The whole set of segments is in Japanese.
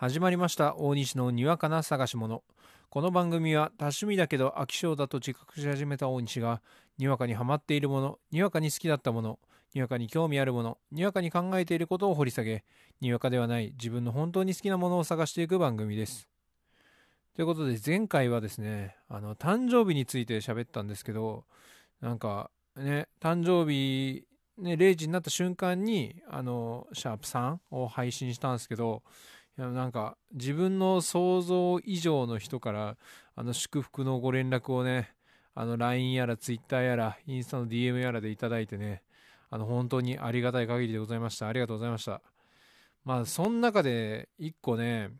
始まりました。大西のにわかな探し物。この番組は多趣味だけど飽き性だと自覚し始めた大西がにわかにハマっているものにわかに好きだったものにわかに興味あるものにわかに考えていることを掘り下げにわかではない自分の本当に好きなものを探していく番組です。ということで前回はですねあの誕生日について喋ったんですけどなんかね誕生日ね0時になった瞬間にあのシャープ3を配信したんですけどいやなんか自分の想像以上の人からあの祝福のご連絡をねあの LINE やら Twitter やらインスタの DM やらでいただいてねあの本当にありがたい限りでございました。ありがとうございました。まあその中で一個ね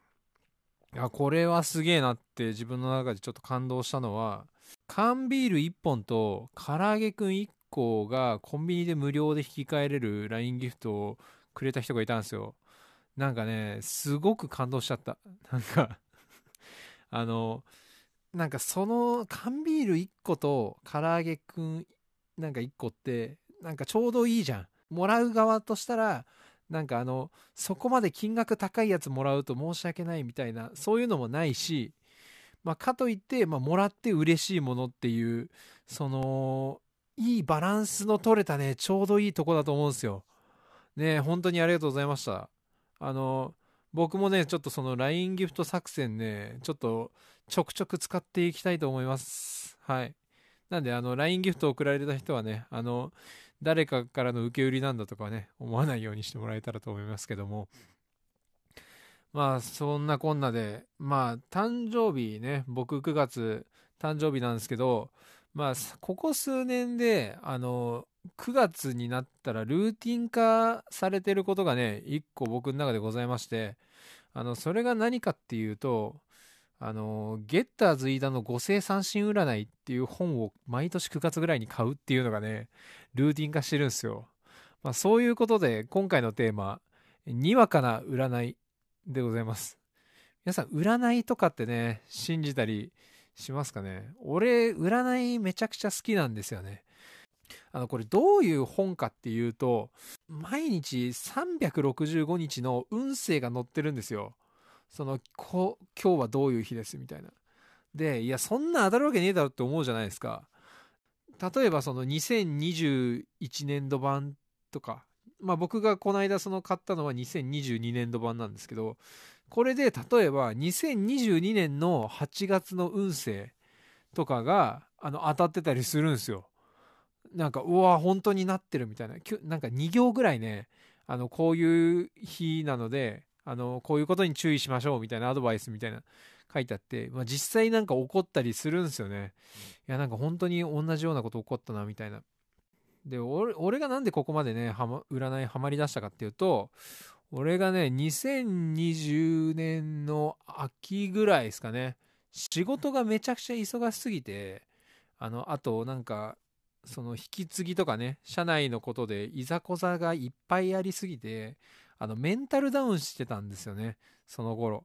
あこれはすげえなって自分の中でちょっと感動したのは缶ビール1本と唐揚げくん1個がコンビニで無料で引き換えれる LINE ギフトをくれた人がいたんですよ。なんかね、すごく感動しちゃった。なんかあの、なんかその缶ビール1個と唐揚げくんなんか1個って、なんかちょうどいいじゃん。もらう側としたら、なんかあの、そこまで金額高いやつもらうと申し訳ないみたいな、そういうのもないし、まあ、かといって、まあ、もらって嬉しいものっていう、その、いいバランスの取れたね、ちょうどいいとこだと思うんですよ。ね本当にありがとうございました。あの僕もねちょっとその LINE ギフト作戦ねちょっとちょくちょく使っていきたいと思います。はい。なんであの LINE ギフト送られた人はねあの誰かからの受け売りなんだとかね思わないようにしてもらえたらと思いますけども。まあそんなこんなでまあ誕生日ね僕9月誕生日なんですけどまあここ数年であの9月になったらルーティン化されてることがね、一個僕の中でございまして、あの、それが何かっていうと、あの、ゲッターズ飯田の五星三神占いっていう本を毎年9月ぐらいに買うっていうのがね、ルーティン化してるんですよ。まあそういうことで、今回のテーマ、にわかな占いでございます。皆さん、占いとかってね、信じたりしますかね俺、占いめちゃくちゃ好きなんですよね。あのこれどういう本かっていうと毎日365日の運勢が載ってるんですよ。そのこ今日はどういう日ですみたいな。でいやそんな当たるわけねえだろって思うじゃないですか。例えばその2021年度版とかまあ僕がこの間その買ったのは2022年度版なんですけどこれで例えば2022年の8月の運勢とかがあの当たってたりするんですよ。なんかうわ本当になってるみたいな。なんか2行ぐらいねあのこういう日なのであのこういうことに注意しましょうみたいなアドバイスみたいな書いてあって、まあ、実際なんか起こったりするんですよね。いやなんか本当に同じようなこと起こったなみたいな。で俺がなんでここまでね、占いハマりだしたかっていうと俺がね2020年の秋ぐらいですかね。仕事がめちゃくちゃ忙しすぎてあのあとなんかその引き継ぎとかね社内のことでいざこざがいっぱいありすぎてあのメンタルダウンしてたんですよねその頃。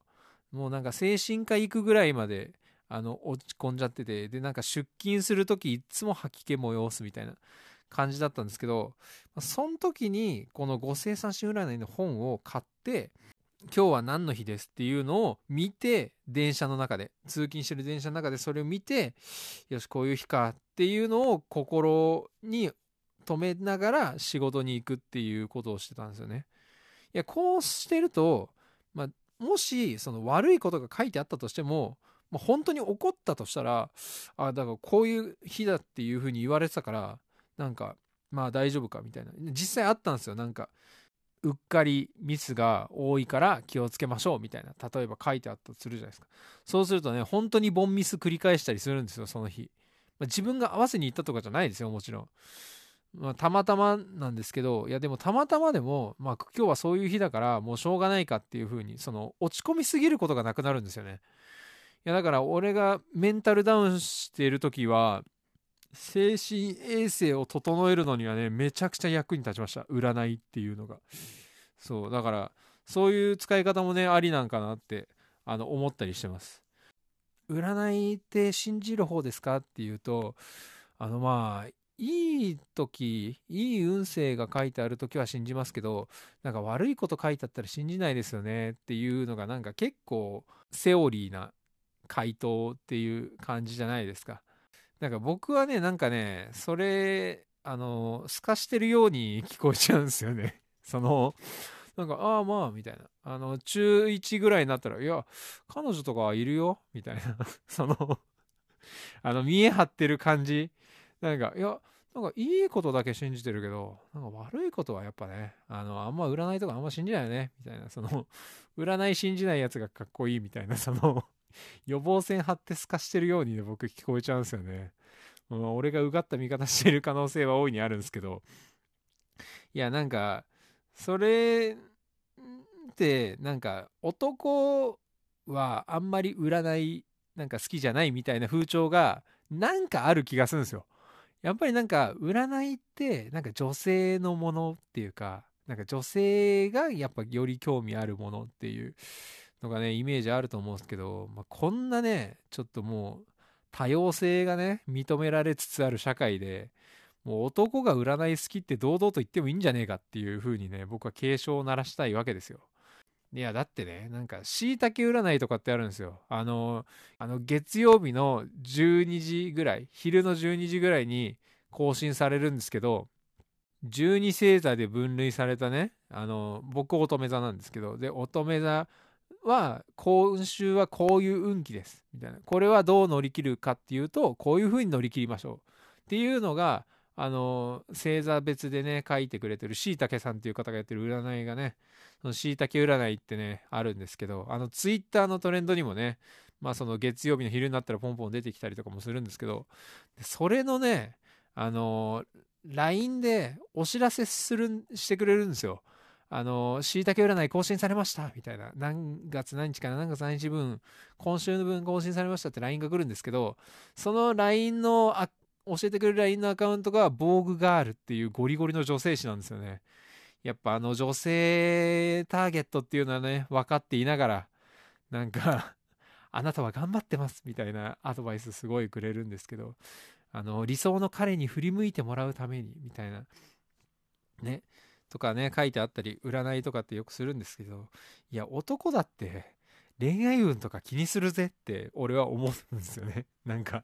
もうなんか精神科行くぐらいまであの落ち込んじゃっててでなんか出勤する時いつも吐き気催すみたいな。感じだったんですけどその時にこの五星三神占いの本を買って今日は何の日ですっていうのを見て電車の中で通勤してる電車の中でそれを見てよしこういう日かっていうのを心に留めながら仕事に行くっていうことをしてたんですよね。いやこうしてると、まあ、もしその悪いことが書いてあったとしても、まあ、本当に怒ったとしたらあだからこういう日だっていうふうに言われてたからなんかまあ大丈夫かみたいな。実際あったんですよ。なんかうっかりミスが多いから気をつけましょうみたいな。例えば書いてあったとするじゃないですか。そうするとね本当にボンミス繰り返したりするんですよその日、まあ、自分が合わせに行ったとかじゃないですよもちろん、まあ、たまたまなんですけどいやでもたまたまでも、まあ、今日はそういう日だからもうしょうがないかっていう風にその落ち込みすぎることがなくなるんですよね。いやだから俺がメンタルダウンしている時は精神衛生を整えるのにはねめちゃくちゃ役に立ちました。占いっていうのが。そうだからそういう使い方もねありなんかなってあの思ったりしてます。占いって信じる方ですかっていうとあのまあいい時いい運勢が書いてある時は信じますけどなんか悪いこと書いてあったら信じないですよねっていうのがなんか結構セオリーな回答っていう感じじゃないですか。なんか僕はねなんかねそれあの透かしてるように聞こえちゃうんですよね。そのなんか、ああまあ、みたいな。あの、中1ぐらいになったら、いや、彼女とかいるよ、みたいな。そのあの、見え張ってる感じ。なんか、いや、なんかいいことだけ信じてるけど、なんか悪いことはやっぱね、あの、あんま占いとかあんま信じないよね、みたいな。その、占い信じないやつがかっこいいみたいな、その予防線張って透かしてるようにね、僕聞こえちゃうんですよね。まあ、俺がうがった見方してる可能性は大いにあるんですけど、いや、なんか、それってなんか男はあんまり占いなんか好きじゃないみたいな風潮がなんかある気がするんですよ。やっぱりなんか占いってなんか女性のものっていうかなんか女性がやっぱより興味あるものっていうのがねイメージあると思うんですけど、まあ、こんなねちょっともう多様性がね認められつつある社会でもう男が占い好きって堂々と言ってもいいんじゃねえかっていう風にね、僕は警鐘を鳴らしたいわけですよ。いや、だってね、なんか、椎茸占いとかってあるんですよ。あの、あの、月曜日の12時ぐらい、昼の12時ぐらいに更新されるんですけど、12星座で分類されたね、あの、僕乙女座なんですけど、で、乙女座は、今週はこういう運気です。みたいな。これはどう乗り切るかっていうと、こういう風に乗り切りましょう。っていうのが、あの星座別でね書いてくれてるしいたけさんっていう方がやってる占いがねそのしいたけ占いってねあるんですけどあのツイッターのトレンドにもねまあその月曜日の昼になったらポンポン出てきたりとかもするんですけどそれのねあの LINE でお知らせするしてくれるんですよあの、しいたけ占い更新されましたみたいな。何月何日かな？何月何日分、今週の分更新されましたって LINE が来るんですけど、その LINE の教えてくれる LINE のアカウントが、防具ガールっていうゴリゴリの女性誌なんですよね。やっぱあの女性ターゲットっていうのはね、分かっていながら、なんかあなたは頑張ってますみたいなアドバイスすごいくれるんですけど、あの、理想の彼に振り向いてもらうために、みたいな、ね、とかね、書いてあったり、占いとかってよくするんですけど、いや、男だって恋愛運とか気にするぜって俺は思うんですよね。なんか、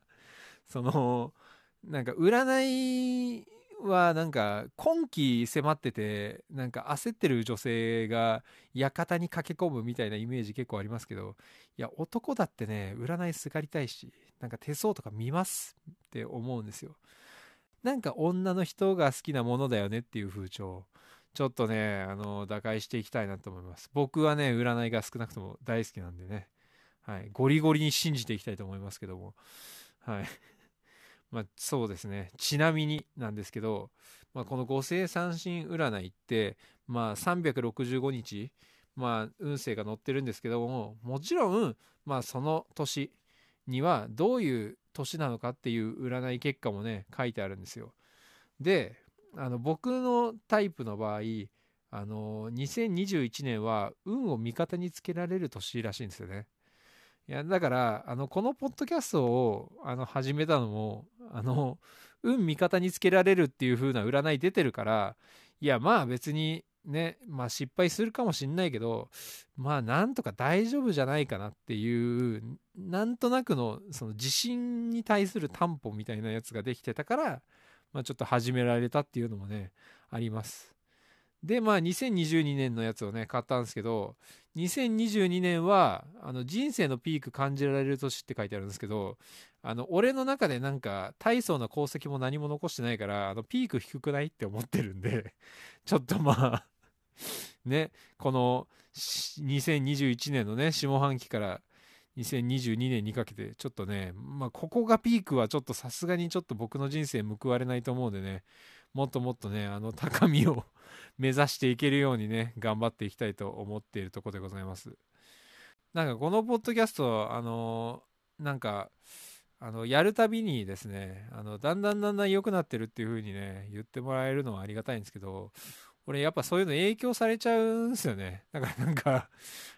その、なんか占いはなんか今期迫っててなんか焦ってる女性が館に駆け込むみたいなイメージ結構ありますけどいや男だってね占いすがりたいしなんか手相とか見ますって思うんですよなんか女の人が好きなものだよねっていう風潮ちょっとねあの打開していきたいなと思います。僕はね占いが少なくとも大好きなんでね。はい。ゴリゴリに信じていきたいと思いますけども。はい。まあ、そうですね。ちなみになんですけど、まあ、この五星三神占いって、まあ、365日、まあ、運勢が載ってるんですけども、もちろん、まあ、その年にはどういう年なのかっていう占い結果もね、書いてあるんですよ。で、あの僕のタイプの場合、あの2021年は運を味方につけられる年らしいんですよね。いやだからあのこのポッドキャストをあの始めたのもあの運味方につけられるっていう風な占い出てるからいやまあ別にねまあ失敗するかもしんないけどまあなんとか大丈夫じゃないかなっていうなんとなくのその自信に対する担保みたいなやつができてたから、まあ、ちょっと始められたっていうのもねあります。でまあ2022年のやつをね買ったんですけど2022年はあの人生のピーク感じられる年って書いてあるんですけどあの俺の中でなんか大層な功績も何も残してないからあのピーク低くないって思ってるんで ちょっとまあねこの2021年のね下半期から2022年にかけてちょっとねまあここがピークはちょっとさすがにちょっと僕の人生報われないと思うんでねもっともっとねあの高みを 目指していけるようにね頑張っていきたいと思っているとこでございます。なんかこのポッドキャストあのなんかあのやるたびにですねあのだんだんだんだん良くなってるっていう風にね言ってもらえるのはありがたいんですけど俺やっぱそういうの影響されちゃうんすよね。だからなんか、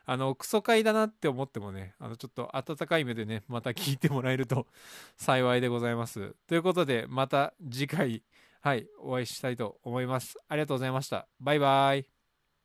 あの、クソ回だなって思ってもね、あの、ちょっと温かい目でね、また聞いてもらえると 幸いでございます。ということで、また次回、はい、お会いしたいと思います。ありがとうございました。バイバイ。